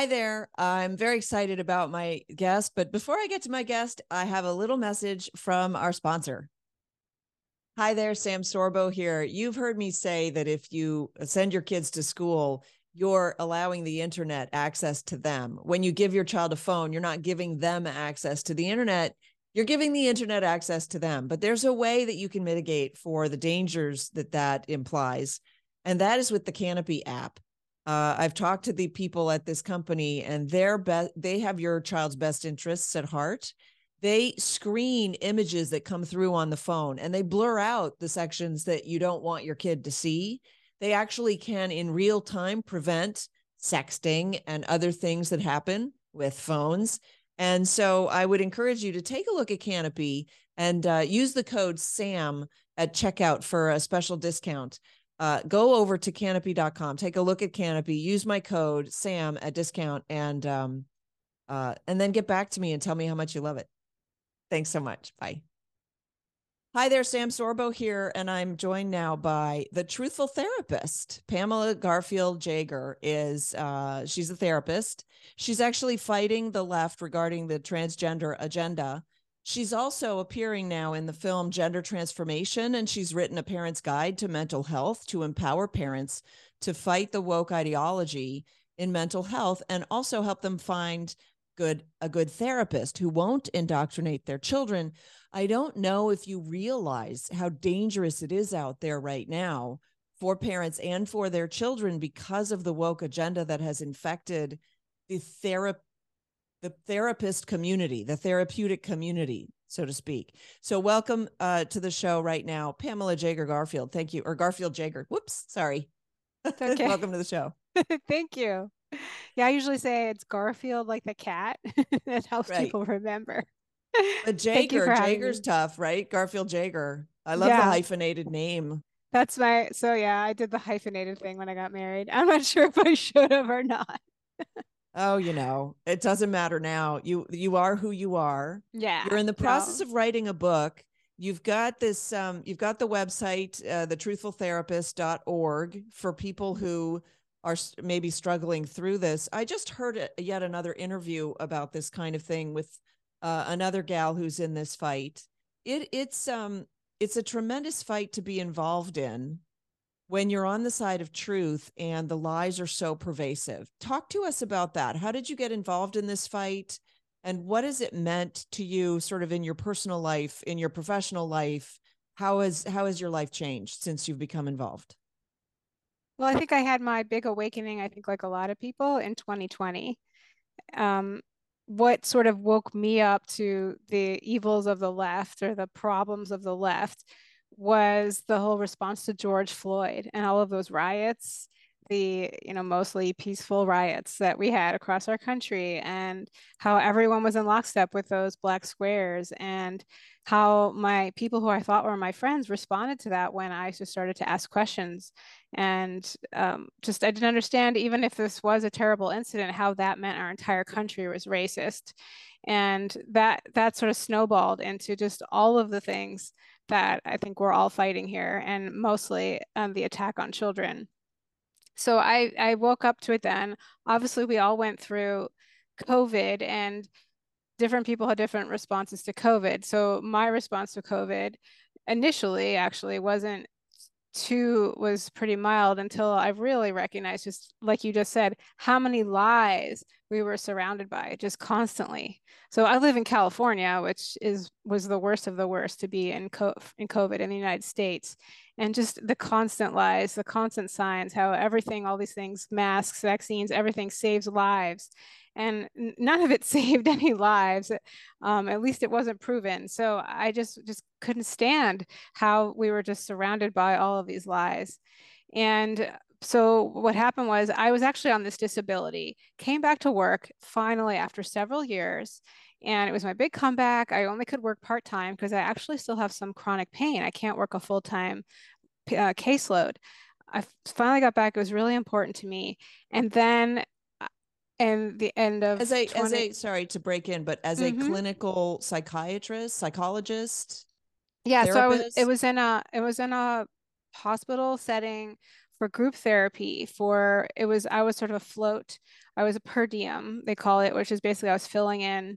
Hi there. I'm very excited about my guest, but before I get to my guest, I have a little message from our sponsor. Hi there, Sam Sorbo here. You've heard me say that if you send your kids to school, you're allowing the internet access to them. When you give your child a phone, you're not giving them access to the internet. You're giving the internet access to them. But there's a way that you can mitigate for the dangers that that implies, and that is with the Canopy app. Uh, I've talked to the people at this company, and their they have your child's best interests at heart. They screen images that come through on the phone, and they blur out the sections that you don't want your kid to see. They actually can, in real time, prevent sexting and other things that happen with phones. And so, I would encourage you to take a look at Canopy and uh, use the code SAM at checkout for a special discount uh, go over to canopy.com, take a look at Canopy, use my code SAM at discount, and um, uh, and then get back to me and tell me how much you love it. Thanks so much. Bye. Hi there, Sam Sorbo here, and I'm joined now by the truthful therapist. Pamela Garfield Jaeger is uh, she's a therapist. She's actually fighting the left regarding the transgender agenda. She's also appearing now in the film Gender Transformation, and she's written a parent's guide to mental health to empower parents to fight the woke ideology in mental health and also help them find good a good therapist who won't indoctrinate their children. I don't know if you realize how dangerous it is out there right now for parents and for their children because of the woke agenda that has infected the therapy the therapist community, the therapeutic community, so to speak. So, welcome uh, to the show right now, Pamela Jaeger Garfield. Thank you, or Garfield Jaeger. Whoops, sorry. Okay. welcome to the show. Thank you. Yeah, I usually say it's Garfield, like the cat. that helps right. people remember. But Jaeger, Jaeger's tough, right? Garfield Jaeger. I love yeah. the hyphenated name. That's my so yeah, I did the hyphenated thing when I got married. I'm not sure if I should have or not. Oh, you know, it doesn't matter now. You you are who you are. Yeah. You're in the process no. of writing a book. You've got this um you've got the website uh, the truthfultherapist.org for people who are maybe struggling through this. I just heard a, yet another interview about this kind of thing with uh, another gal who's in this fight. It it's um it's a tremendous fight to be involved in when you're on the side of truth and the lies are so pervasive. Talk to us about that. How did you get involved in this fight? And what has it meant to you sort of in your personal life, in your professional life? How has how has your life changed since you've become involved? Well, I think I had my big awakening, I think like a lot of people in 2020. Um, what sort of woke me up to the evils of the left or the problems of the left was the whole response to George Floyd and all of those riots, the you know mostly peaceful riots that we had across our country, and how everyone was in lockstep with those black squares, and how my people who I thought were my friends responded to that when I just started to ask questions, and um, just I didn't understand even if this was a terrible incident, how that meant our entire country was racist, and that that sort of snowballed into just all of the things that I think we're all fighting here, and mostly um, the attack on children. So I, I woke up to it then. Obviously, we all went through COVID, and different people had different responses to COVID. So my response to COVID initially actually wasn't too was pretty mild until I really recognized just like you just said how many lies we were surrounded by just constantly. So I live in California, which is was the worst of the worst to be in co- in COVID in the United States, and just the constant lies, the constant signs, how everything, all these things, masks, vaccines, everything saves lives, and none of it saved any lives. Um, at least it wasn't proven. So I just just couldn't stand how we were just surrounded by all of these lies, and so what happened was I was actually on this disability, came back to work finally after several years, and it was my big comeback. I only could work part time because I actually still have some chronic pain. I can't work a full time uh, caseload. I finally got back. It was really important to me, and then and the end of as a 20... as a sorry to break in but as mm-hmm. a clinical psychiatrist psychologist yeah therapist? so was, it was in a it was in a hospital setting for group therapy for it was I was sort of a float. I was a per diem, they call it, which is basically I was filling in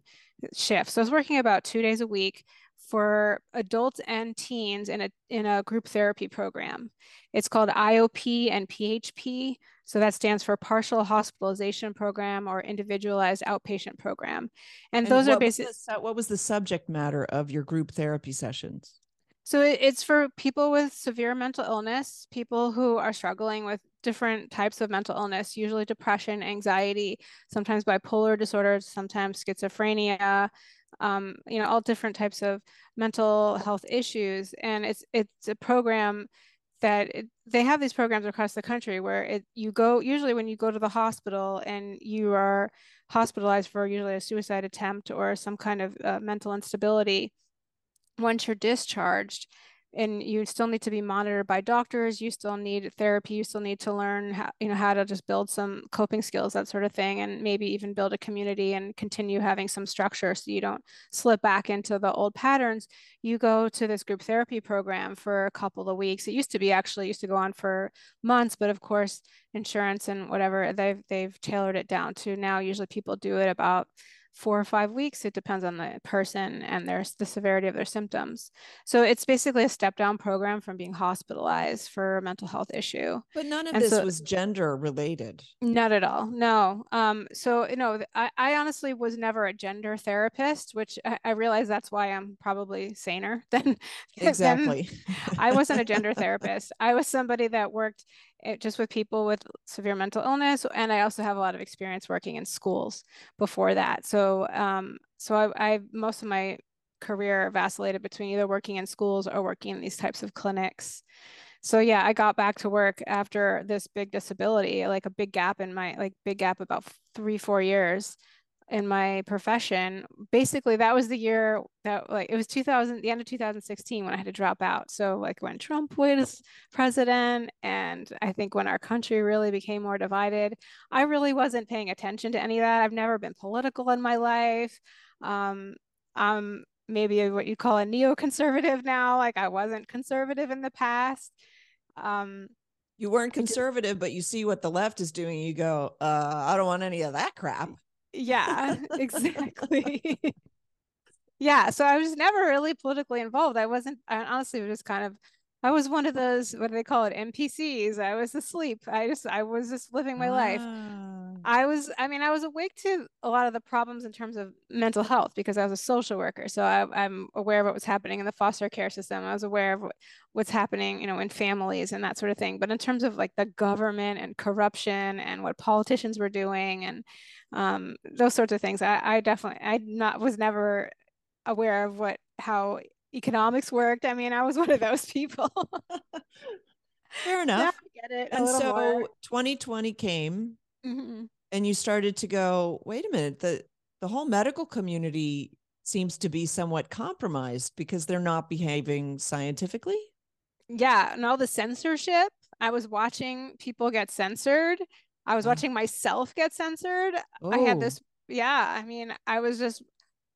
shifts. So I was working about two days a week for adults and teens in a in a group therapy program. It's called IOP and PHP. So that stands for partial hospitalization program or individualized outpatient program. And, and those are basically what was the subject matter of your group therapy sessions? So it's for people with severe mental illness, people who are struggling with different types of mental illness, usually depression, anxiety, sometimes bipolar disorder, sometimes schizophrenia, um, you know, all different types of mental health issues. And it's it's a program that it, they have these programs across the country where it you go usually when you go to the hospital and you are hospitalized for usually a suicide attempt or some kind of uh, mental instability once you're discharged and you still need to be monitored by doctors you still need therapy you still need to learn how you know how to just build some coping skills that sort of thing and maybe even build a community and continue having some structure so you don't slip back into the old patterns. You go to this group therapy program for a couple of weeks. It used to be actually used to go on for months but of course insurance and whatever they've they've tailored it down to now usually people do it about four or five weeks. It depends on the person and their the severity of their symptoms. So it's basically a step down program from being hospitalized for a mental health issue. But none of and this so, was gender related. Not at all. No. Um, so you know, I, I honestly was never a gender therapist, which I, I realize that's why I'm probably saner than exactly. Than I wasn't a gender therapist. I was somebody that worked it, just with people with severe mental illness. And I also have a lot of experience working in schools before that. So, um, so I, I most of my career vacillated between either working in schools or working in these types of clinics. So yeah, I got back to work after this big disability, like a big gap in my like big gap about three, four years in my profession basically that was the year that like it was 2000 the end of 2016 when i had to drop out so like when trump was president and i think when our country really became more divided i really wasn't paying attention to any of that i've never been political in my life um i'm maybe what you call a neoconservative now like i wasn't conservative in the past um you weren't conservative, but you see what the left is doing. You go, uh, I don't want any of that crap. Yeah, exactly. yeah. So I was never really politically involved. I wasn't, I honestly was just kind of, I was one of those, what do they call it? NPCs. I was asleep. I just, I was just living my ah. life. I was, I mean, I was awake to a lot of the problems in terms of mental health because I was a social worker. So I, am aware of what was happening in the foster care system. I was aware of what, what's happening, you know, in families and that sort of thing. But in terms of like the government and corruption and what politicians were doing and um, those sorts of things. I, I definitely I not was never aware of what how economics worked. I mean, I was one of those people. Fair enough. get it. And so more. 2020 came mm-hmm. and you started to go, wait a minute, the the whole medical community seems to be somewhat compromised because they're not behaving scientifically. Yeah, and all the censorship. I was watching people get censored I was watching myself get censored. Oh. I had this, yeah. I mean, I was just,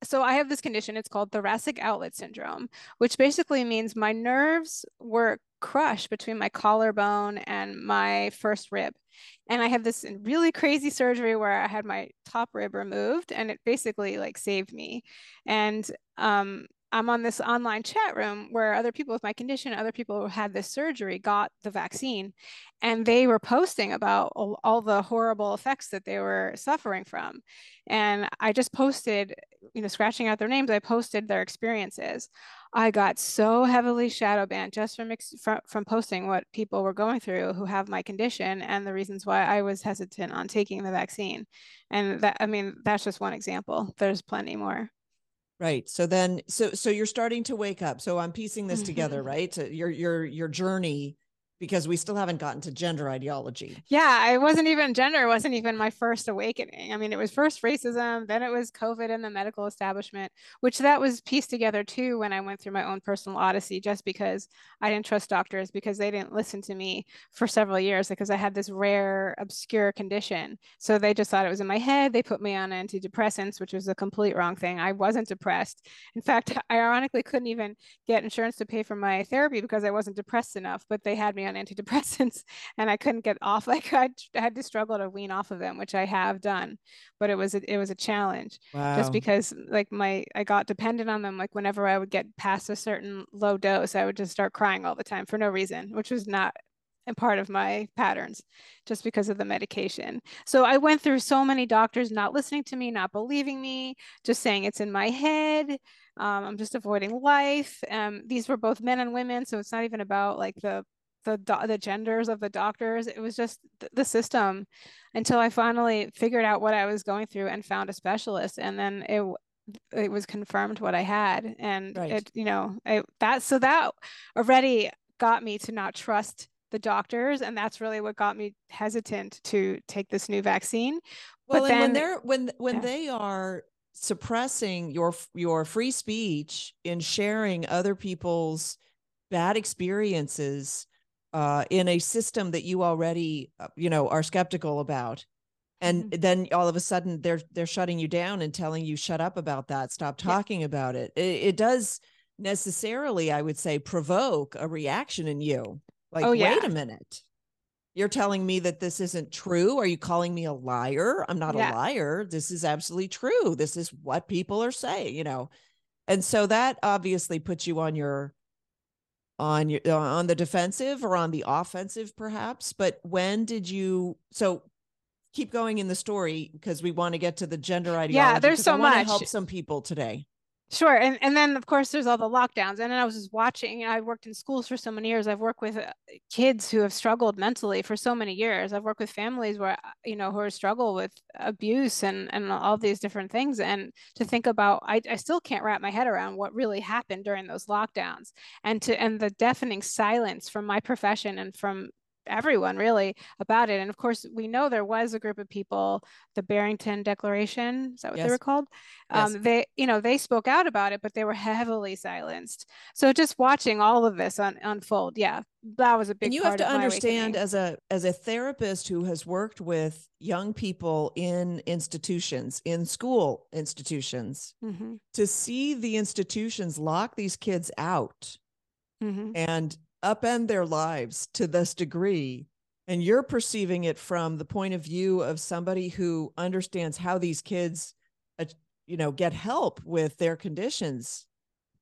so I have this condition. It's called thoracic outlet syndrome, which basically means my nerves were crushed between my collarbone and my first rib. And I have this really crazy surgery where I had my top rib removed and it basically like saved me. And um, I'm on this online chat room where other people with my condition, other people who had this surgery got the vaccine, and they were posting about all, the horrible effects that they were suffering from. And I just posted, you know, scratching out their names, I posted their experiences. I got so heavily shadow banned just from, from from posting what people were going through who have my condition and the reasons why I was hesitant on taking the vaccine. And that, I mean, that's just one example. There's plenty more. Right. So then so so you're starting to wake up. So I'm piecing this mm-hmm. together, right? So your your your journey because we still haven't gotten to gender ideology. Yeah, it wasn't even gender, it wasn't even my first awakening. I mean, it was first racism, then it was COVID and the medical establishment, which that was pieced together too when I went through my own personal odyssey, just because I didn't trust doctors because they didn't listen to me for several years because I had this rare, obscure condition. So they just thought it was in my head. They put me on antidepressants, which was a complete wrong thing. I wasn't depressed. In fact, I ironically couldn't even get insurance to pay for my therapy because I wasn't depressed enough, but they had me on antidepressants and I couldn't get off. Like I, I had to struggle to wean off of them, which I have done, but it was a, it was a challenge wow. just because like my I got dependent on them. Like whenever I would get past a certain low dose, I would just start crying all the time for no reason, which was not a part of my patterns just because of the medication. So I went through so many doctors not listening to me, not believing me, just saying it's in my head. Um, I'm just avoiding life. Um, these were both men and women, so it's not even about like the the the genders of the doctors. It was just the system until I finally figured out what I was going through and found a specialist, and then it it was confirmed what I had, and right. it you know it, that so that already got me to not trust the doctors and that's really what got me hesitant to take this new vaccine well but then, when they're when when yeah. they are suppressing your your free speech in sharing other people's bad experiences uh, in a system that you already uh, you know are skeptical about and mm-hmm. then all of a sudden they're they're shutting you down and telling you shut up about that stop talking yeah. about it. it it does necessarily i would say provoke a reaction in you like oh, yeah. wait a minute you're telling me that this isn't true. Are you calling me a liar? I'm not yeah. a liar. This is absolutely true. This is what people are saying, you know. And so that obviously puts you on your on your uh, on the defensive or on the offensive perhaps, but when did you so keep going in the story because we want to get to the gender ideology. Yeah, there's so much. help some people today. Sure. And and then of course there's all the lockdowns. And I was just watching, I've worked in schools for so many years. I've worked with uh, kids who have struggled mentally for so many years. I've worked with families where uh, you know who are struggle with abuse and and all these different things. And to think about I, I still can't wrap my head around what really happened during those lockdowns and to and the deafening silence from my profession and from everyone really about it. And of course, we know there was a group of people, the Barrington Declaration, is that what yes. they were called? Yes. Um, they, you know, they spoke out about it, but they were heavily silenced. So just watching all of this un- unfold, yeah, that was a big. And you have to understand as a as a therapist who has worked with young people in institutions, in school institutions, mm-hmm. to see the institutions lock these kids out. Mm-hmm. And upend their lives to this degree and you're perceiving it from the point of view of somebody who understands how these kids uh, you know get help with their conditions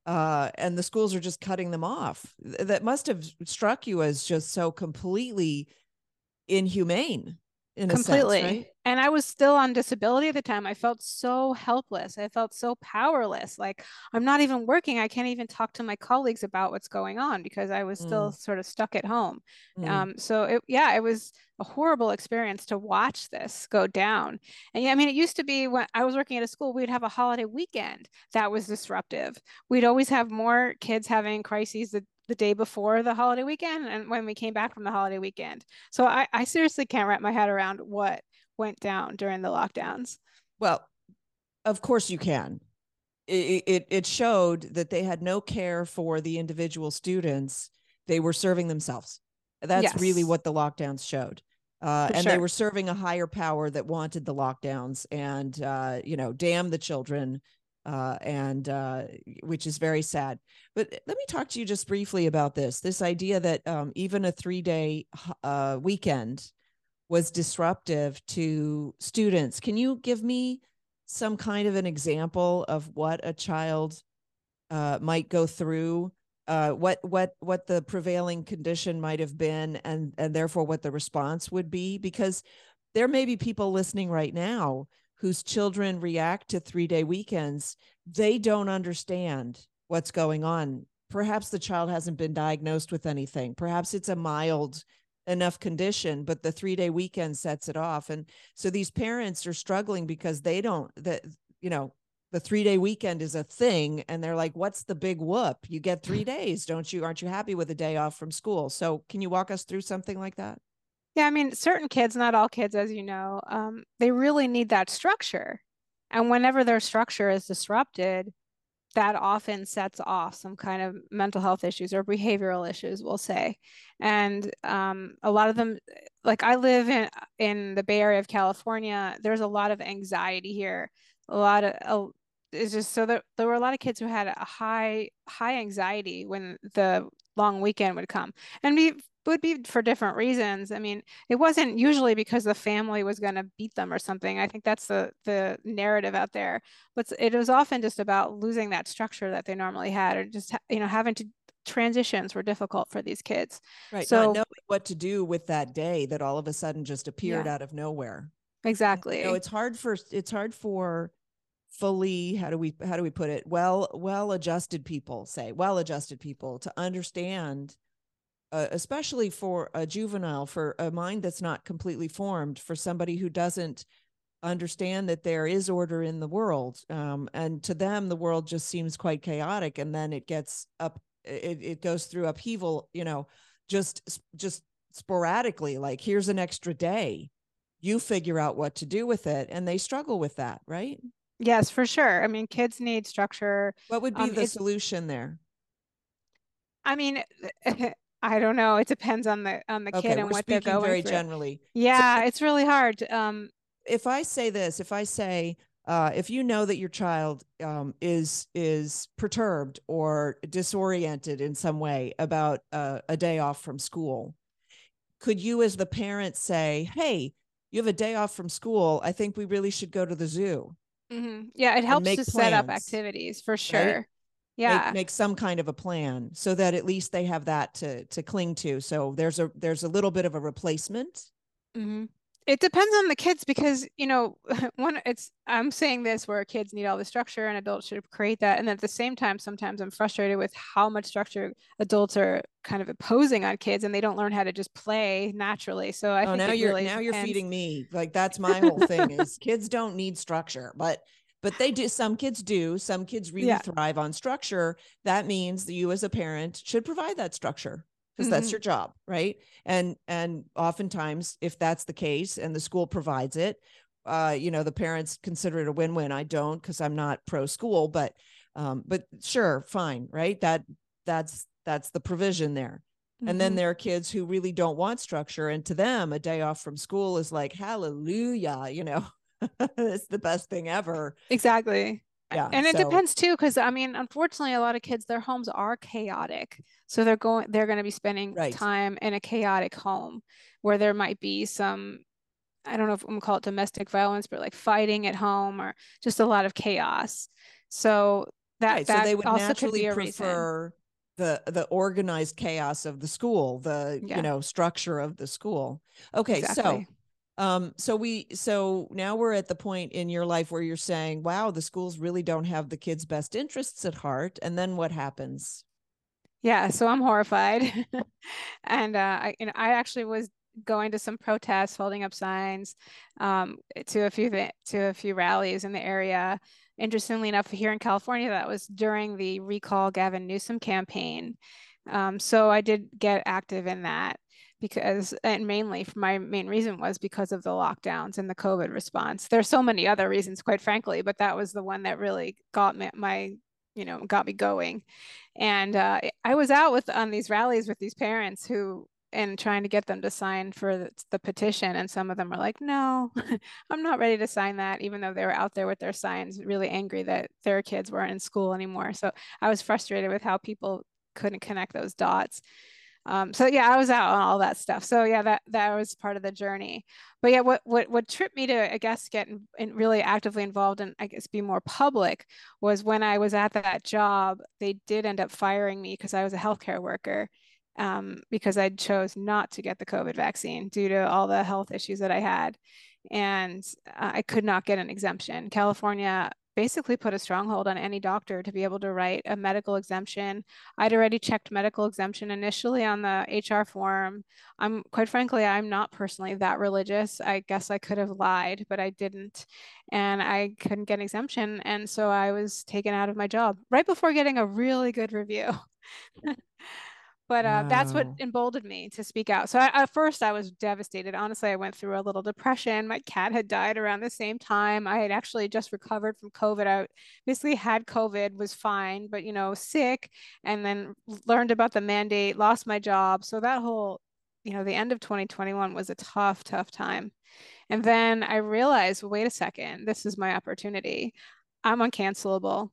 uh, and the schools are just cutting them off. That must have struck you as just so completely inhumane completely sense, right? and i was still on disability at the time. I felt so helpless. I felt so powerless. Like i'm not even working. I can't even talk to my colleagues about what's going on because i was still mm. sort of stuck at home. Mm. um, so it, yeah it was a horrible experience to watch this go down. And yeah i mean it used to be when i was working at a school we'd have a holiday weekend that was disruptive. We'd always have more kids having crises the the day before the holiday weekend and when we came back from the holiday weekend. So I, I seriously can't wrap my head around what went down during the lockdowns. Well, of course you can. It, it, it showed that they had no care for the individual students. They were serving themselves. That's yes. really what the lockdowns showed. Uh, and sure. they were serving a higher power that wanted the lockdowns and uh, you know damn the children uh, and uh, which is very sad. But let me talk to you just briefly about this this idea that um, even a three day uh, weekend was disruptive to students. Can you give me some kind of an example of what a child uh, might go through? Uh, what what what the prevailing condition might have been, and and therefore what the response would be, because there may be people listening right now whose children react to three day weekends, they don't understand what's going on. Perhaps the child hasn't been diagnosed with anything. Perhaps it's a mild enough condition, but the three day weekend sets it off. And so these parents are struggling because they don't, that, you know, the three day weekend is a thing. And they're like, what's the big whoop? You get three days, don't you? Aren't you happy with a day off from school? So can you walk us through something like that? Yeah, I mean, certain kids, not all kids, as you know, um, they really need that structure. And whenever their structure is disrupted, that often sets off some kind of mental health issues or behavioral issues, we'll say. And um, a lot of them, like I live in in the Bay Area of California, there's a lot of anxiety here. A lot of uh, it's just so that there were a lot of kids who had a high high anxiety when the long weekend would come. And be would be for different reasons. I mean, it wasn't usually because the family was going to beat them or something. I think that's the the narrative out there. But it was often just about losing that structure that they normally had, or just you know having to transitions were difficult for these kids. Right. So not knowing what to do with that day that all of a sudden just appeared yeah. out of nowhere. Exactly. Know, it's hard for it's hard for fully how do we how do we put it well well adjusted people say well adjusted people to understand uh, especially for a juvenile for a mind that's not completely formed for somebody who doesn't understand that there is order in the world um, and to them the world just seems quite chaotic and then it gets up it, it goes through upheaval you know just just sporadically like here's an extra day you figure out what to do with it and they struggle with that right Yes, for sure. I mean, kids need structure. What would be um, the solution there? I mean, I don't know. It depends on the on the okay, kid and what they're going very through. generally. Yeah, so, it's really hard. Um, if I say this, if I say, uh, if you know that your child um, is is perturbed or disoriented in some way about uh, a day off from school, could you, as the parent, say, "Hey, you have a day off from school. I think we really should go to the zoo." Mm-hmm. Yeah, it helps to plans, set up activities for sure. Right? Yeah, make, make, some kind of a plan so that at least they have that to to cling to. So there's a there's a little bit of a replacement. Mm-hmm. It depends on the kids because you know one it's i'm saying this where kids need all the structure and adults should create that. And at the same time sometimes i'm frustrated with how much structure adults are kind of imposing on kids and they don't learn how to just play naturally. So i oh, now you're really now you're feeding me. Like that's my whole thing is kids don't need structure but but they do some kids do some kids really yeah. thrive on structure that means that you as a parent should provide that structure because mm-hmm. that's your job right and and oftentimes if that's the case and the school provides it uh you know the parents consider it a win-win i don't because i'm not pro school but um but sure fine right that that's that's the provision there mm-hmm. and then mm-hmm. there are kids who really don't want structure and to them a day off from school is like hallelujah you know it's the best thing ever exactly yeah and it so. depends too because i mean unfortunately a lot of kids their homes are chaotic so they're going they're going to be spending right. time in a chaotic home where there might be some i don't know if i'm going to call it domestic violence but like fighting at home or just a lot of chaos so that, right. that so they would naturally prefer reason. the the organized chaos of the school the yeah. you know structure of the school okay exactly. so um so we so now we're at the point in your life where you're saying wow the schools really don't have the kids best interests at heart and then what happens? Yeah so i'm horrified. And uh I, you know, I actually was going to some protests holding up signs um to a few to a few rallies in the area. Interestingly enough here in california that was during the recall gavin newsom campaign. Um, so i did get active in that because and mainly for my main reason was because of the lockdowns and the covid response. There's so many other reasons quite frankly but that was the one that really got me my you know got me going. And uh, i was out with on these rallies with these parents who and trying to get them to sign for the, the petition and some of them were like no i'm not ready to sign that even though they were out there with their signs really angry that their kids weren't in school anymore. So i was frustrated with how people couldn't connect those dots um, so yeah, I was out on all that stuff. So yeah, that that was part of the journey. But yeah, what what what tripped me to I guess get in, in really actively involved and I guess be more public was when I was at that job. They did end up firing me because I was a healthcare worker. Um, because I chose not to get the COVID vaccine due to all the health issues that I had. And uh, I could not get an exemption. California basically put a stronghold on any doctor to be able to write a medical exemption. I'd already checked medical exemption initially on the HR form. I'm quite frankly, I'm not personally that religious. I guess I could have lied, but I didn't. And I couldn't get an exemption. And so I was taken out of my job right before getting a really good review. but uh, wow. that's what emboldened me to speak out. So I, at first I was devastated. Honestly, I went through a little depression. My cat had died around the same time. I had actually just recovered from COVID. I basically had COVID, was fine, but you know, sick, and then learned about the mandate, lost my job. So that whole, you know, the end of 2021 was a tough, tough time. And then I realized, wait a second, this is my opportunity. I'm uncancelable.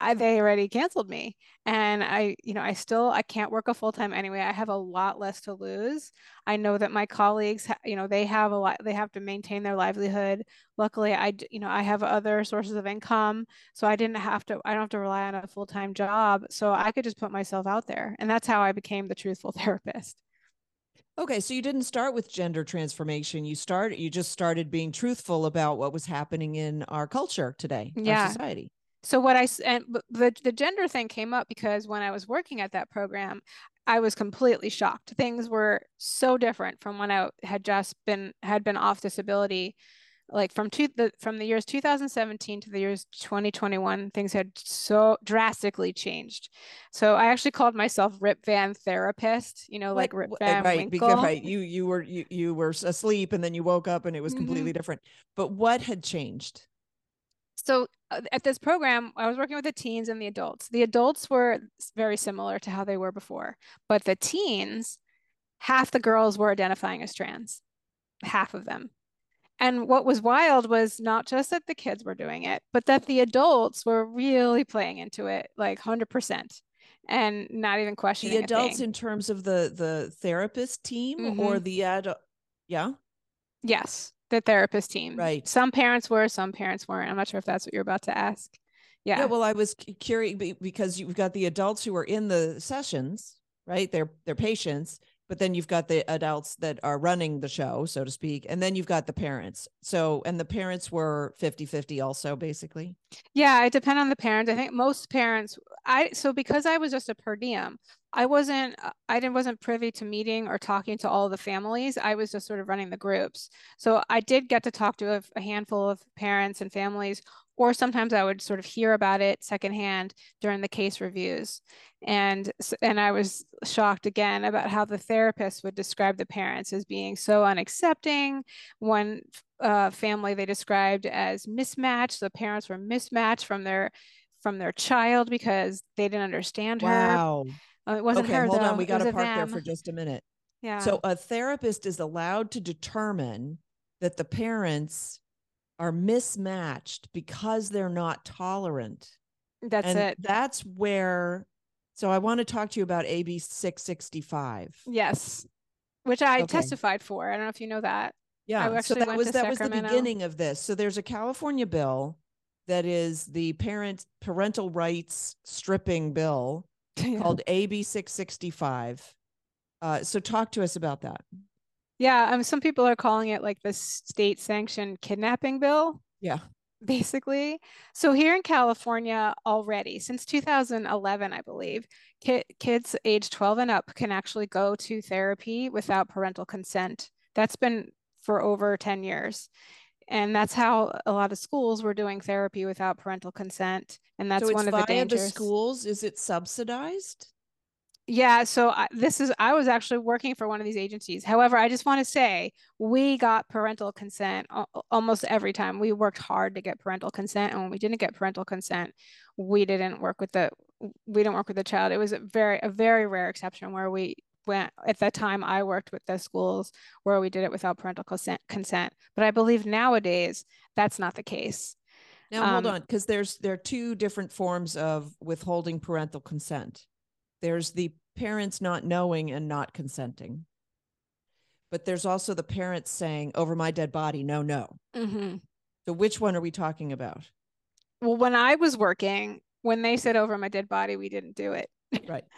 I, they already canceled me. And i you know i still i can't work a full time anyway. I have a lot less to lose. I know that my colleagues you know they have a lot they have to maintain their livelihood. Luckily i you know i have other sources of income so i didn't have to i don't have to rely on a full time job. So i could just put myself out there. And that's how i became the truthful therapist. Okay, so you didn't start with gender transformation. You started you just started being truthful about what was happening in our culture today, yeah. our society so what I and the the gender thing came up because when I was working at that program, I was completely shocked. Things were so different from when I had just been had been off disability. Like from two the from the years 2017 to the years 2021, things had so drastically changed. So I actually called myself Rip Van therapist. You know, like Rip Van right, Winkle. Because right, you you were you you were asleep and then you woke up and it was completely mm-hmm. different. But what had changed? So uh, at this program, I was working with the teens and the adults. The adults were very similar to how they were before, but the teens, half the girls were identifying as trans, half of them. And what was wild was not just that the kids were doing it, but that the adults were really playing into it like 100% and not even questioning the adults in terms of the the therapist team mm-hmm. or the adult yeah yes the therapist team. Right. Some parents were, some parents weren't. I'm not sure if that's what you're about to ask. Yeah. Yeah. Well, I was curious because you've got the adults who are in the sessions, right? They're they're patients, but then you've got the adults that are running the show, so to speak, and then you've got the parents. So, and the parents were 50-50 also basically. Yeah, it depend on the parents. I think most parents I so because I was just a per diem, I wasn't uh, I didn't wasn't privy to meeting or talking to all the families. I was just sort of running the groups. So I did get to talk to a, a handful of parents and families or sometimes I would sort of hear about it secondhand during the case reviews. And and I was shocked again about how the therapist would describe the parents as being so unaccepting. One uh, family they described as mismatched. The parents were mismatched from their from their child because they didn't understand her. Wow. Uh, it wasn't okay, her. Hold though. on, we got to park there for just a minute. Yeah. So a therapist is allowed to determine that the parents are mismatched because they're not tolerant. That's and it. That's where. So I want to talk to you about AB six sixty five. Yes, which I okay. testified for. I don't know if you know that. Yeah. so that was that Sacramento. was the beginning of this. So there's a California bill that is the parent parental rights stripping bill yeah. called AB 665. Uh, so talk to us about that. Yeah, um, some people are calling it like the state sanctioned kidnapping bill. Yeah. Basically. So here in California already, since 2011, I believe, ki- kids age 12 and up can actually go to therapy without parental consent. That's been for over 10 years and that's how a lot of schools were doing therapy without parental consent and that's so one of the dangers the schools is it subsidized yeah so I, this is i was actually working for one of these agencies however i just want to say we got parental consent almost every time we worked hard to get parental consent and when we didn't get parental consent we didn't work with the we didn't work with the child it was a very a very rare exception where we went at that time I worked with the schools where we did it without parental consent, consent. But I believe nowadays that's not the case. Now um, hold on, because there's there are two different forms of withholding parental consent. There's the parents not knowing and not consenting. But there's also the parents saying, over my dead body, no, no. Mm-hmm. So which one are we talking about? Well, when I was working, when they said over my dead body, we didn't do it. Right.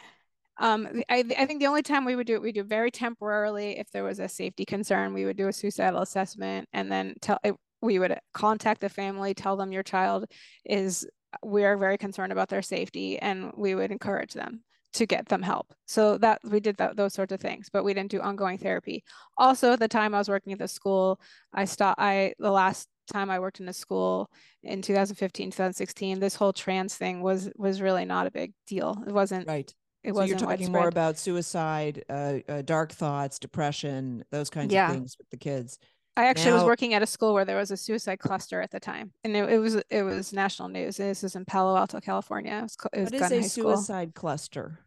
Um, I, I think the only time we would do it, we do very temporarily. If there was a safety concern, we would do a suicidal assessment and then tell we would contact the family, tell them your child is, we are very concerned about their safety and we would encourage them to get them help. So that we did that, those sorts of things, but we didn't do ongoing therapy. Also at the time I was working at the school, I stopped, I, the last time I worked in a school in 2015, 2016, this whole trans thing was, was really not a big deal. It wasn't right it so wasn't you're talking widespread. more about suicide, uh, uh, dark thoughts, depression, those kinds yeah. of things with the kids. I actually now, was working at a school where there was a suicide cluster at the time, and it, it was it was national news. This is in Palo Alto, California. It was, it was what is a suicide school. cluster?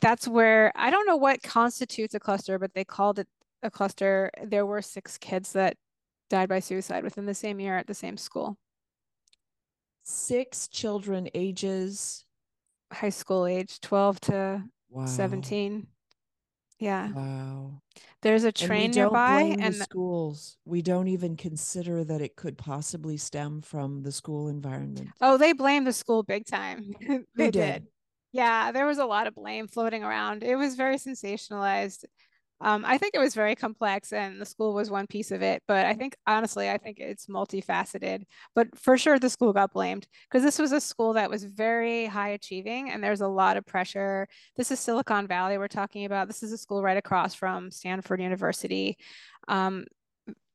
That's where I don't know what constitutes a cluster, but they called it a cluster. There were six kids that died by suicide within the same year at the same school. six children ages high school age, 12 to wow. 17. Yeah. Wow. There's a And train don't nearby blame and the schools. We don't even consider that it could possibly stem from the school environment. oh, they blamed the school big time. they Who did. Yeah, there was a lot of blame floating around. It was very sensationalized. Um, I think it was very complex and the school was one piece of it, but I think honestly, I think it's multifaceted. But for sure the school got blamed because this was a school that was very high achieving and there's a lot of pressure. This is Silicon Valley we're talking about. This is a school right across from Stanford University. Um,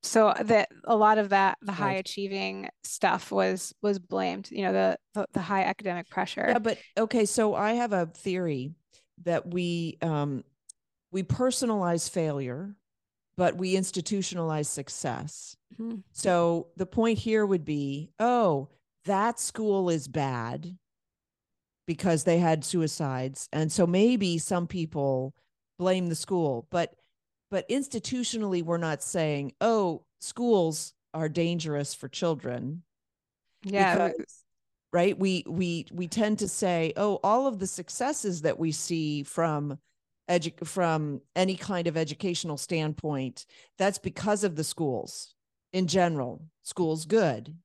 so that a lot of that the high Right. achieving stuff was was blamed, you know, the the, the high academic pressure. Yeah, but okay, so I have a theory that we um we personalize failure, but we institutionalize success. Mhm. So the point here would be, oh, that school is bad because they had suicides. And so maybe some people blame the school, but but institutionally we're not saying, oh, schools are dangerous for children Yeah, because right we we we tend to say oh all of the successes that we see from edu- from any kind of educational standpoint that's because of the schools in general schools good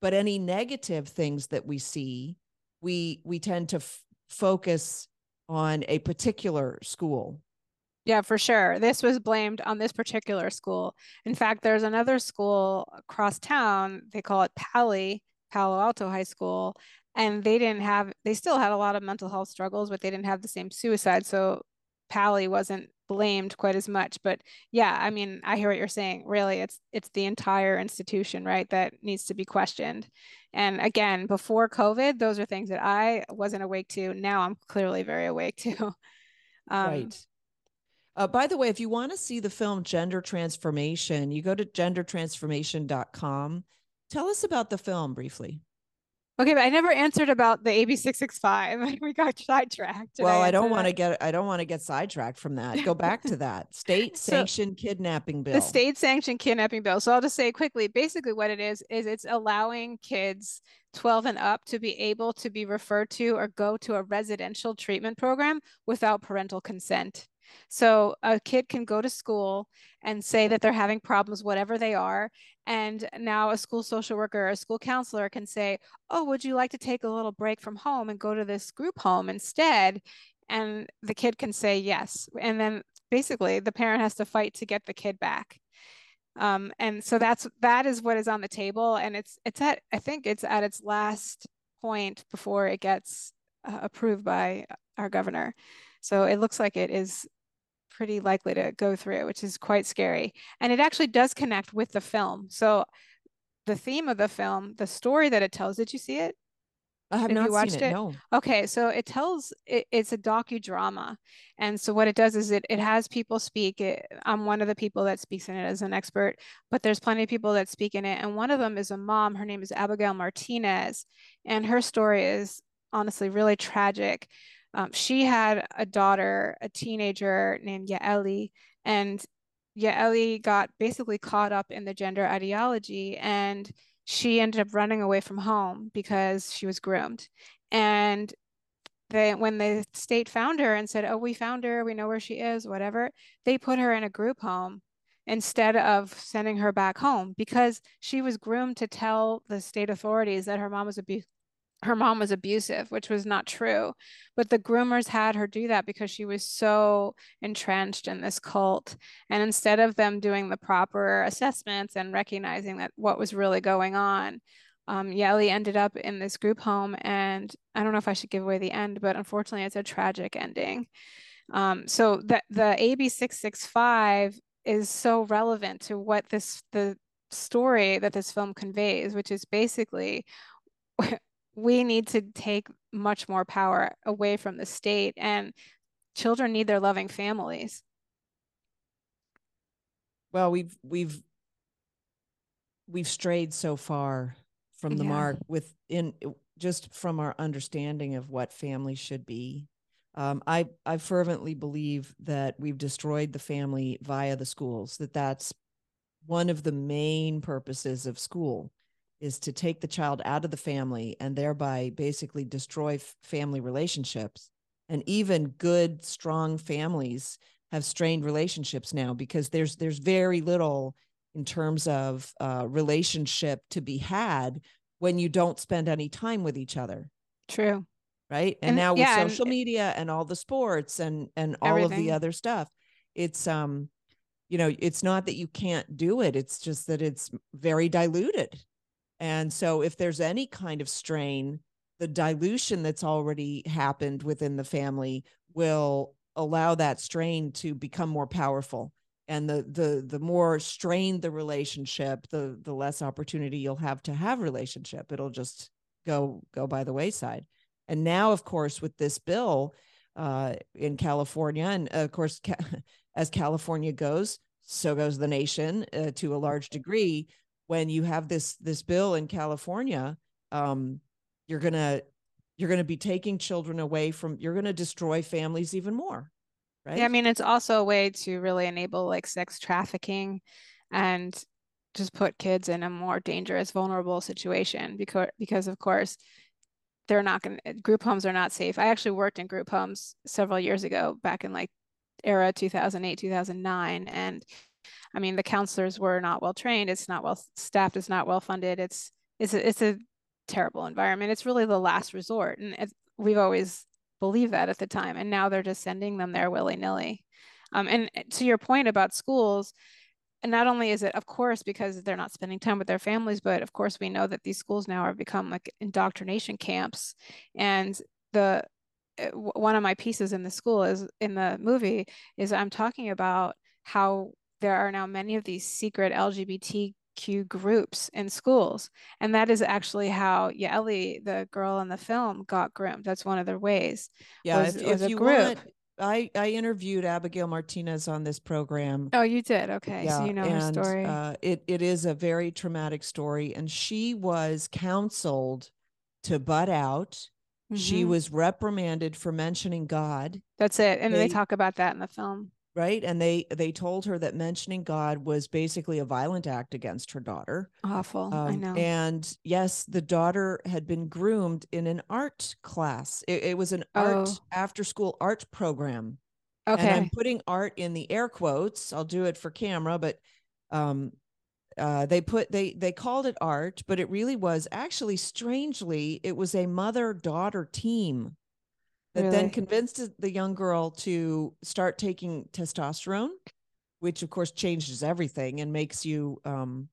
but any negative things that we see we we tend to f- focus on a particular school Yeah, for sure. This was blamed on this particular school. In fact, there's another school across town. They call it Paly, Palo Alto High School, and they didn't have, they still had a lot of mental health struggles, but they didn't have the same suicide. So Paly wasn't blamed quite as much. But yeah, I mean, I hear what you're saying. Really, it's it's the entire institution, right, that needs to be questioned. And again, before COVID, those are things that I wasn't awake to. Now I'm clearly very awake to. Um, right uh, by the way if you want to see the film gender transformation you go to gendertransformation.com tell us about the film briefly Okay, but I never answered about the AB six six five. We got sidetracked. Did well i, don't want to get i don't want to get sidetracked from that go back to that state So- sanctioned kidnapping bill the state sanctioned kidnapping bill. So I'll just say quickly, basically what it is is it's allowing kids 12 and up to be able to be referred to or go to a residential treatment program without parental consent. So a kid can go to school and say that they're having problems, whatever they are. And now a school social worker or a school counselor can say, Oh, would you like to take a little break from home and go to this group home instead? And the kid can say yes. And then basically the parent has to fight to get the kid back. Um, and so that's that is what is on the table. And it's it's at I think it's at its last point before it gets uh, approved by our governor. So it looks like it is pretty likely to go through, which is quite scary. And it actually does connect with the film. So the theme of the film, the story that it tells, did you see it? i have have you not watched seen it, it? no Okay, so it tells it, it's a docudrama, and so what it does is it it has people speak. It, I'm one of the people that speaks in it as an expert, but there's plenty of people that speak in it, and one of them is a mom. Her name is Abigail Martinez, and her story is honestly really tragic. Um, she had a daughter, a teenager named Yaeli, and Yaeli got basically caught up in the gender ideology and she ended up running away from home because she was groomed. And they, when the state found her and said, Oh, we found her, we know where she is, whatever, they put her in a group home instead of sending her back home because she was groomed to tell the state authorities that her mom was abu- her mom was abusive, which was not true. But the groomers had her do that because she was so entrenched in this cult. And instead of them doing the proper assessments and recognizing that what was really going on, um, Yaeli ended up in this group home. And I don't know if I should give away the end, but unfortunately, it's a tragic ending. Um, so the, the AB 665 is so relevant to what this, the story that this film conveys, which is basically we need to take much more power away from the state and children need their loving families well we've we've we've strayed so far from the Yeah. mark with in just from our understanding of what family should be um, I I fervently believe that we've destroyed the family via the schools. That that's one of the main purposes of school is to take the child out of the family and thereby basically destroy f- family relationships. And even good, strong families have strained relationships now because there's there's very little in terms of uh, relationship to be had when you don't spend any time with each other. True. Right. And, And- now with yeah, and- social media and all the sports and and all of the other stuff, it's um, you know, it's not that you can't do it. It's just that it's very diluted. And so if there's any kind of strain, the dilution that's already happened within the family will allow that strain to become more powerful. And the the the more strained the relationship the the less opportunity you'll have to have relationship. It'll just go go by the wayside. And now of course with this bill uh in california and of course ca- as california goes so goes the nation uh, to a large degree when you have this this bill in california um you're gonna you're gonna be taking children away from you're gonna destroy families even more right Yeah, I mean, it's also a way to really enable like sex trafficking and just put kids in a more dangerous, vulnerable situation because because of course they're not going to group homes are not safe. I actually worked in group homes several years ago back in like era 2008, 2009 and I mean, the counselors were not well trained, it's not well staffed, it's not well funded. It's it's a, it's a terrible environment. It's really the last resort and it's, we've always believed that at the time and now they're just sending them there willy-nilly. Um, and to your point about schools, not only is it, of course, because they're not spending time with their families, but of course, we know that these schools now have become like indoctrination camps. And the uh, one of my pieces in the school is in the movie is I'm talking about how there are now many of these secret LGBTQ groups in schools, and that is actually how Yaeli, the girl in the film, got groomed. That's one of their ways. yeah was- if, was if a you group. want i i interviewed abigail martinez on this program Oh, you did? Okay, so you know her and, story. Uh, it it is a very traumatic story, and she was counseled to butt out. She Mhm. was reprimanded for mentioning God, That's it. And they, they- talk about that in the film. Right? And they they told her that mentioning God was basically a violent act against her daughter. Awful. I Um, know. And yes, the daughter had been groomed in an art class. It, it was an art Oh. after school art program. okay. and I'm putting art in the air quotes. I'll do it for camera, but um, uh, they put they they called it art, but it really was actually strangely it was a mother daughter team that then convinced the young girl to start taking testosterone, which of course changes everything and makes you um,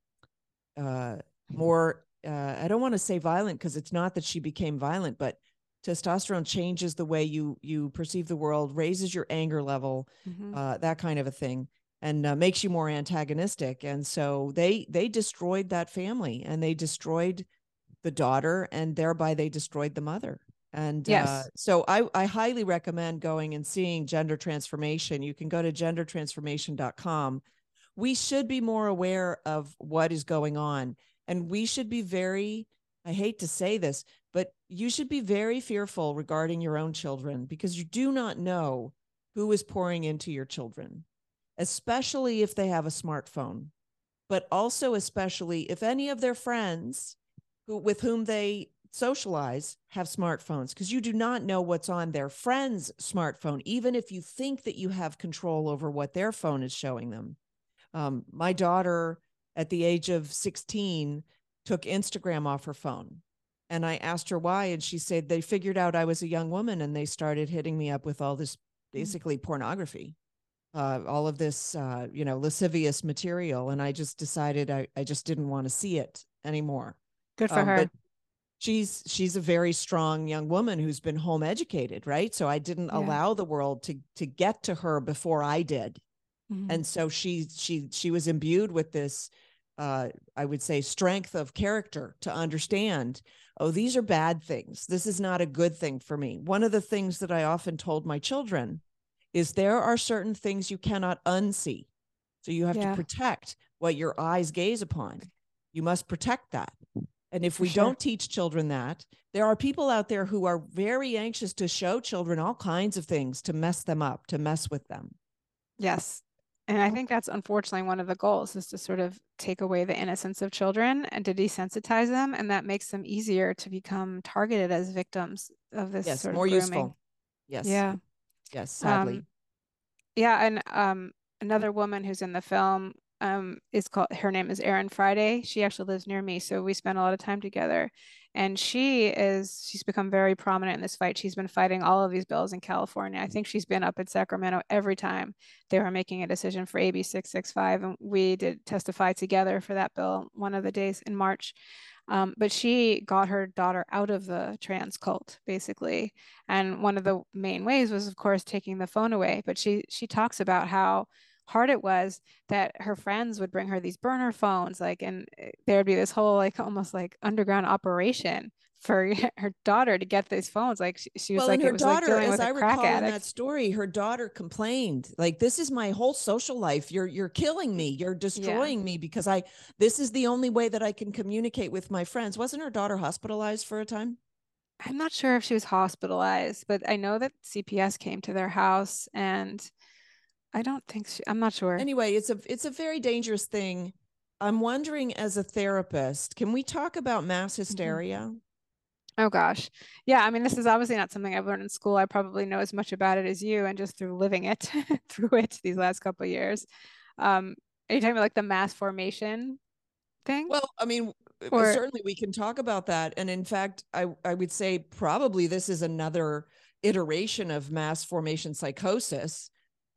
uh, more. Uh, I don't want to say violent because it's not that she became violent, but testosterone changes the way you you perceive the world, raises your anger level, Mhm. uh, that kind of a thing, and uh, makes you more antagonistic. And so they they destroyed that family, and they destroyed the daughter, and thereby they destroyed the mother. And uh, Yes. so I, I highly recommend going and seeing gender transformation. You can go to gendertransformation.com. We should be more aware of what is going on. And we should be very, I hate to say this, but you should be very fearful regarding your own children because you do not know who is pouring into your children, especially if they have a smartphone, but also especially if any of their friends who with whom they socialize have smartphones because you do not know what's on their friend's smartphone even if you think that you have control over what their phone is showing them. Um, my daughter at the age of 16 took instagram off her phone and i asked her why and she said they figured out i was a young woman and they started hitting me up with all this basically pornography uh, all of this uh, you know lascivious material and i just decided i, I just didn't want to see it anymore. Good for um, her. but she's she's a very strong young woman who's been home educated right? So i didn't Yeah. allow the world to to get to her before i did. Mhm. and so she she she was imbued with this uh i would say strength of character to understand oh these are bad things. This is not a good thing for me. One of the things that i often told my children is there are certain things you cannot unsee. So you have Yeah. to protect what your eyes gaze upon. You must protect that and if we sure. don't teach children that there are people out there who are very anxious to show children all kinds of things to mess them up to mess with them Yes. and I think that's unfortunately one of the goals is to sort of take away the innocence of children and to desensitize them, and that makes them easier to become targeted as victims of this yes sort more of grooming. useful yes Yeah. yes sadly Um, Yeah, and um, another woman who's in the film um, is called her name is Erin Friday. She actually lives near me, so we spend a lot of time together. And she is she's become very prominent in this fight. She's been fighting all of these bills in California. I think she's been up in Sacramento every time they were making a decision for AB 665, and we did testify together for that bill one of the days in March. Um, but she got her daughter out of the trans cult, basically. And one of the main ways was, of course, taking the phone away. But she she talks about how hard it was that her friends would bring her these burner phones, like, and eh, there'd be this whole like almost like underground operation for her daughter to get these phones. Like she, she was well, like, her it was daughter, dealing as I recall in that story, her daughter complained, like, "This is my whole social life. You're you're killing me. You're destroying me because I. This is the only way that I can communicate with my friends." Wasn't her daughter hospitalized for a time? I'm not sure if she was hospitalized, but I know that CPS came to their house and I don't think she, I'm not sure. Anyway, it's a it's a very dangerous thing. I'm wondering, as a therapist, can we talk about mass Mm-hmm. hysteria? Oh gosh. Yeah, I mean, this is obviously not something I've learned in school. I probably know as much about it as you and just through living it through it these last couple of years. Um, are you talking about like the mass formation thing? Well, I mean, Or- certainly we can talk about that. And in fact, I, I would say probably this is another iteration of mass formation psychosis.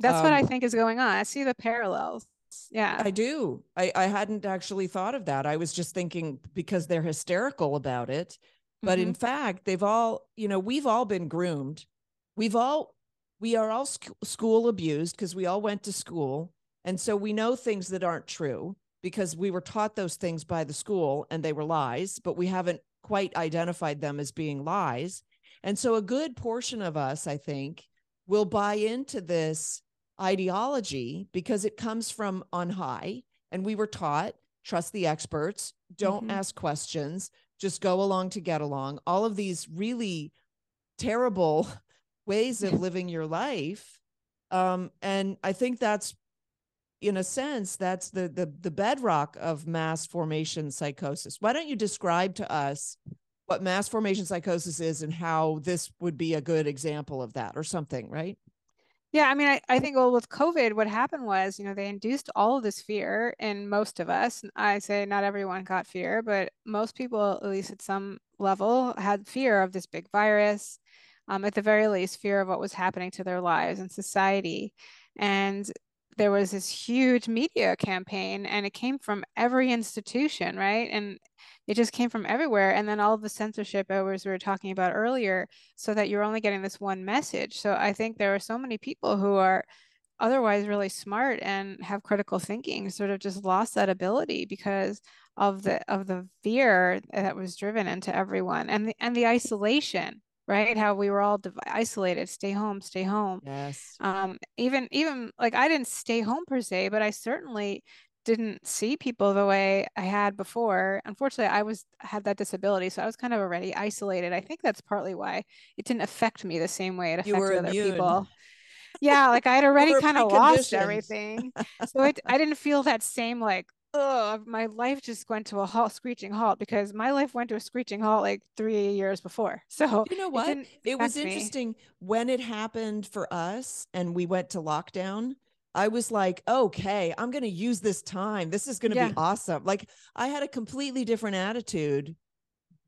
That's what I um, think is going on. I see the parallels. Yeah. I do. I, I hadn't actually thought of that. I was just thinking because they're hysterical about it. But in Mhm. fact, they've all, you know, we've all been groomed. We've all, we are all sc- school abused because we all went to school. And so we know things that aren't true because we were taught those things by the school and they were lies, but we haven't quite identified them as being lies. And so a good portion of us, I think, will buy into this ideology because it comes from on high. And we were taught trust the experts, don't Mhm. ask questions, just go along to get along. All of these really terrible ways of living your life. Um, and I think that's in a sense, that's the the the bedrock of mass formation psychosis. Why don't you describe to us what mass formation psychosis is and how this would be a good example of that or something, right? Yeah, I mean, I, I think, well, with COVID, what happened was, you know, they induced all of this fear in most of us. I say not everyone got fear, but most people, at least at some level, had fear of this big virus. Um, at the very least, fear of what was happening to their lives and society. And there was this huge media campaign, and it came from every institution, right? And it just came from everywhere. And then all the censorship, as we were talking about earlier, so that you're only getting this one message. So I think there are so many people who are otherwise really smart and have critical thinking sort of just lost that ability because of the of the fear that was driven into everyone and the and the isolation right? How we were all div- isolated stay home stay home. Yes. um even even like i didn't stay home per se but i certainly didn't see people the way i had before. Unfortunately i was had that disability so i was kind of already isolated. I think that's partly why it didn't affect me the same way it affected other immune. people. Yeah like i had already kind of lost everything. So it, i didn't feel that same like oh my life just went to a halt screeching halt because my life went to a screeching halt like three years before so You know what? didn't It was affect me. interesting when it happened for us and we went to lockdown. I was like, okay, I'm going to use this time. This is going to Yeah. be awesome. Like, I had a completely different attitude,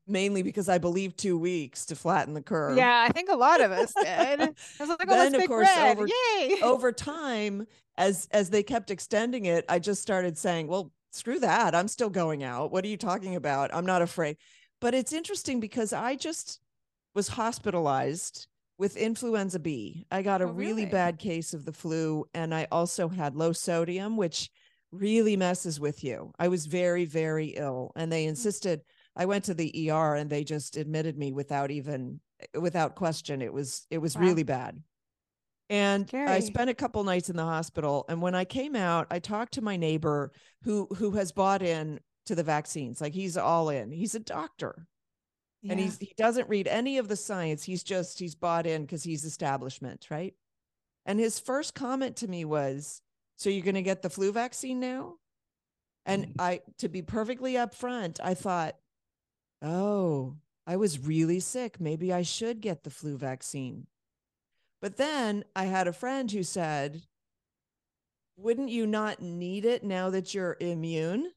mainly because I believed two weeks to flatten the curve. Yeah, I think a lot of us did. I was like, oh, Then, of course, over- Yay. Over time, as as they kept extending it, I just started saying, well, screw that. I'm still going out. What are you talking about? I'm not afraid. But it's interesting because I just was hospitalized with influenza B. I got a Oh, really really? bad case of the flu and I also had low sodium which really messes with you. I was very very ill and Hmm. they insisted I went to the ER and they just admitted me without even without question. It was it was Wow. really bad. And I spent a couple nights in the hospital and when I came out I talked to my neighbor who who has bought in to the vaccines. Like he's all in. He's a doctor and he's he doesn't read any of the science he's just he's bought in because he's establishment right and his first comment to me was So you're going to get the flu vaccine now? And Mm-hmm. I, to be perfectly upfront, I thought, oh, I was really sick. Maybe I should get the flu vaccine. But then I had a friend who said, wouldn't you not need it now that you're immune?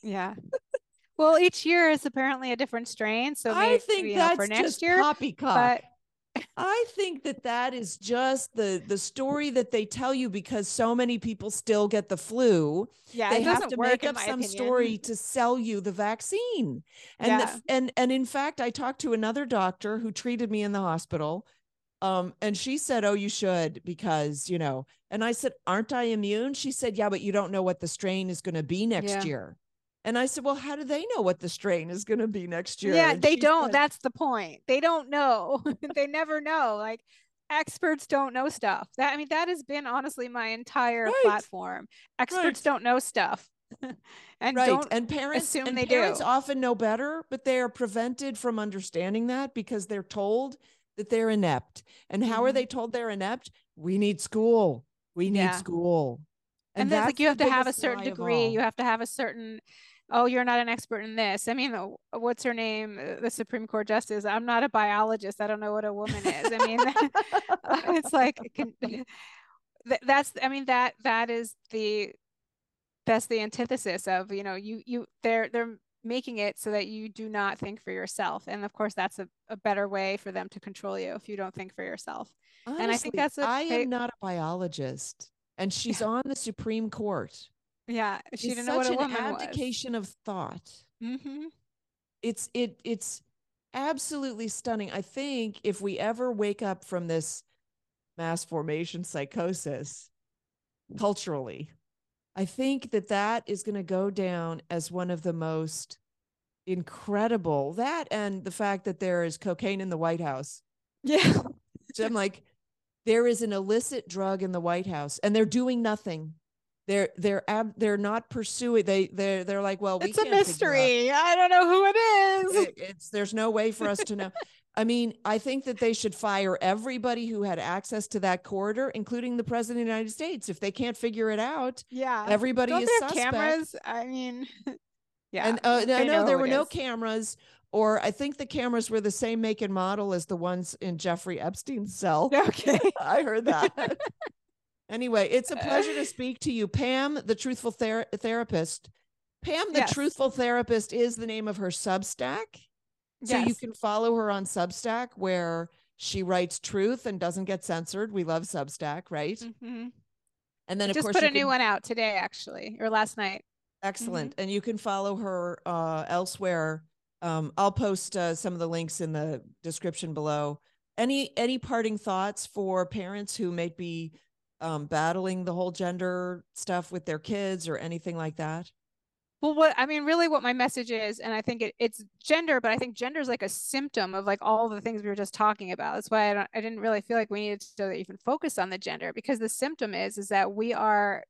Yeah. Well, each year is apparently a different strain, so maybe I think you know, that's for next just year. poppycock. But I think that that is just the the story that they tell you because so many people still get the flu. yeah, they have to work make up some opinion. story to sell you the vaccine. And the, and and in fact, I talked to another doctor who treated me in the hospital. Um, and she said, "Oh, you should because you know." And I said, "Aren't I immune?" She said, "Yeah, but you don't know what the strain is going to be next Yeah. year." And I said, "Well, how do they know what the strain is going to be next year?" Yeah, And they don't. said- That's the point. They don't know. they never know. Like experts don't know stuff. That I mean, that has been honestly my entire Right. platform. Experts Right. don't know stuff. and right don't and parents assume and they parents do. often know better but they are prevented from understanding that because they're told that they're inept. And how are Mhm. they told they're inept? We need school. We need Yeah. school. And, then like you have to have a certain degree. you have to have a certain oh you're not an expert in this. I mean what's her name? Uh, the supreme court justice. I'm not a biologist. I don't know what a woman is. I mean it's like can, that's i mean that that is the that's the antithesis of you know you you they're they're making it so that you do not think for yourself and of course that's a, a better way for them to control you if you don't think for yourself. And I think that's a, I am not a biologist and she's on the supreme court. Yeah she it's didn't know what a an woman was. abdication of thought. Mm-hmm. it's it it's absolutely stunning. I think if we ever wake up from this mass formation psychosis culturally i think that that is going to go down as one of the most incredible that and the fact that there is cocaine in the white house. Yeah. So i'm like there is an illicit drug in the white house and they're doing nothing. They're they're ab- they're not pursuing they they're they're like well we it's a mystery. I don't know who it is. It- it's there's no way for us to know. I mean, I think that they should fire everybody who had access to that corridor, including the president of the United States. If they can't figure it out, yeah everybody don't is they have suspect. cameras i mean yeah And uh, no, there were no is. cameras, or I think the cameras were the same make and model as the ones in Jeffrey Epstein's cell. okay I heard that. anyway, it's a pleasure to speak to you, Pam, the truthful ther- therapist. Pam, the Yes. truthful therapist, is the name of her Substack. So you can follow her on Substack where she writes truth and doesn't get censored. We love Substack, right? Mhm. And then of just course put a new one out today actually or last night excellent. And you can follow her uh elsewhere. Um I'll post uh, some of the links in the description below. Any any parting thoughts for parents who may be um battling the whole gender stuff with their kids or anything like that? Well, what I mean, really, what my message is, and I think it, it's gender, but I think gender is like a symptom of like all the things we were just talking about. That's why I don't, I didn't really feel like we needed to even focus on the gender because the symptom is, is that we are,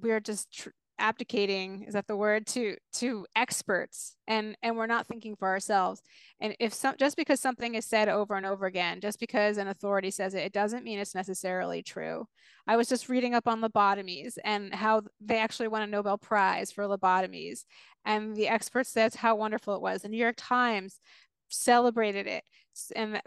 we are just tr- abdicating. Is that the word to to experts, and and we're not thinking for ourselves. And if some, just because something is said over and over again, just because an authority says it, it doesn't mean it's necessarily true. I was just reading up on lobotomies and how they actually won a Nobel Prize for lobotomies. And the expert says how wonderful it was. The New York Times celebrated it. And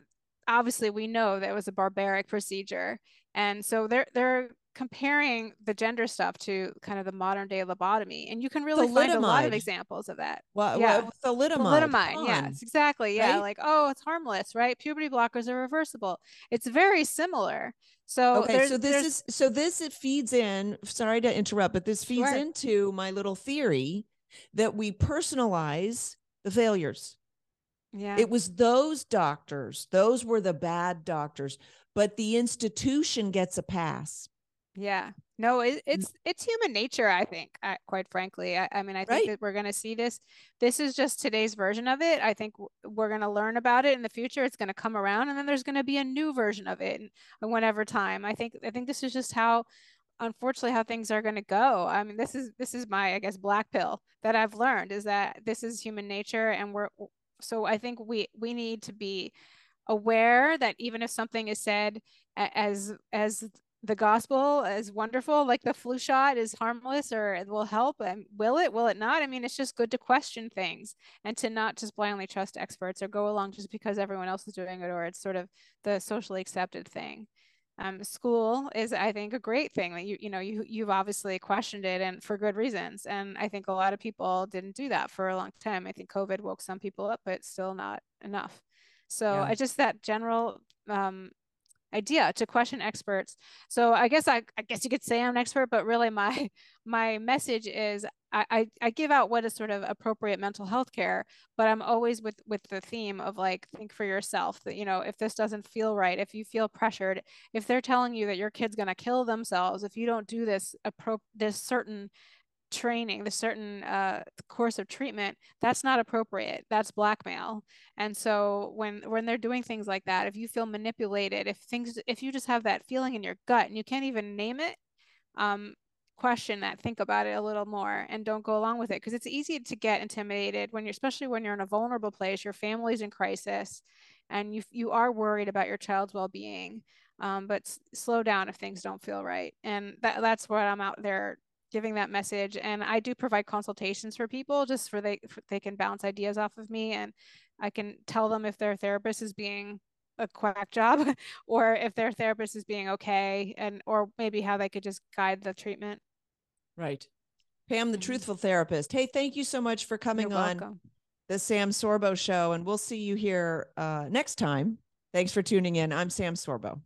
obviously we know that it was a barbaric procedure. And so they're they're comparing the gender stuff to kind of the modern day lobotomy. And you can really find a lot of examples of that. Well, Yeah. well thalidomide. Thalidomide, yes, exactly. Yeah, right? like oh, it's harmless, right? Puberty blockers are reversible. It's very similar. So okay so this is so this it feeds in sorry to interrupt but this feeds Sure. into my little theory that we personalize the failures yeah. it was those doctors those were the bad doctors but the institution gets a pass Yeah. No, it, mm. it's it's human nature, I think, I, quite frankly. I, I mean, I think Right. that we're going to see this. This is just today's version of it. I think we're going to learn about it in the future. It's going to come around and then there's going to be a new version of it and whenever time. I think I think this is just how unfortunately how things are going to go. I mean, this is this is my I guess black pill that I've learned is that this is human nature and we're so I think we we need to be aware that even if something is said as as the gospel is wonderful like the flu shot is harmless or it will help and will it will it not? I mean it's just good to question things and to not just blindly trust experts or go along just because everyone else is doing it or it's sort of the socially accepted thing. Um, school is i think a great thing that you you know you you've obviously questioned it and for good reasons and i think a lot of people didn't do that for a long time. I think covid woke some people up but still not enough. So yeah. i just that general um, idea to question experts. So I guess I, I guess you could say I'm an expert, but really my my message is I, I, give out what is sort of appropriate mental health care, but I'm always with with the theme of like think for yourself that you know if this doesn't feel right, if you feel pressured, if they're telling you that your kid's gonna kill themselves if you don't do this appro this certain training, the certain uh, course of treatment, that's not appropriate. That's blackmail. And so when when they're doing things like that, if you feel manipulated, if things, if you just have that feeling in your gut and you can't even name it, um, question that, think about it a little more, and don't go along with it because it's easy to get intimidated when you're, especially when you're in a vulnerable place, your family's in crisis, and you you are worried about your child's well being. Um, but s- slow down if things don't feel right, and that that's what I'm out there giving that message and i do provide consultations for people just for they for they can bounce ideas off of me and i can tell them if their therapist is being a quack job or if their therapist is being okay and or maybe how they could just guide the treatment. Right. Pam the mm-hmm. truthful therapist. Hey thank you so much for coming on the sam sorbo show and we'll see you here uh, next time. Thanks for tuning in. I'm sam sorbo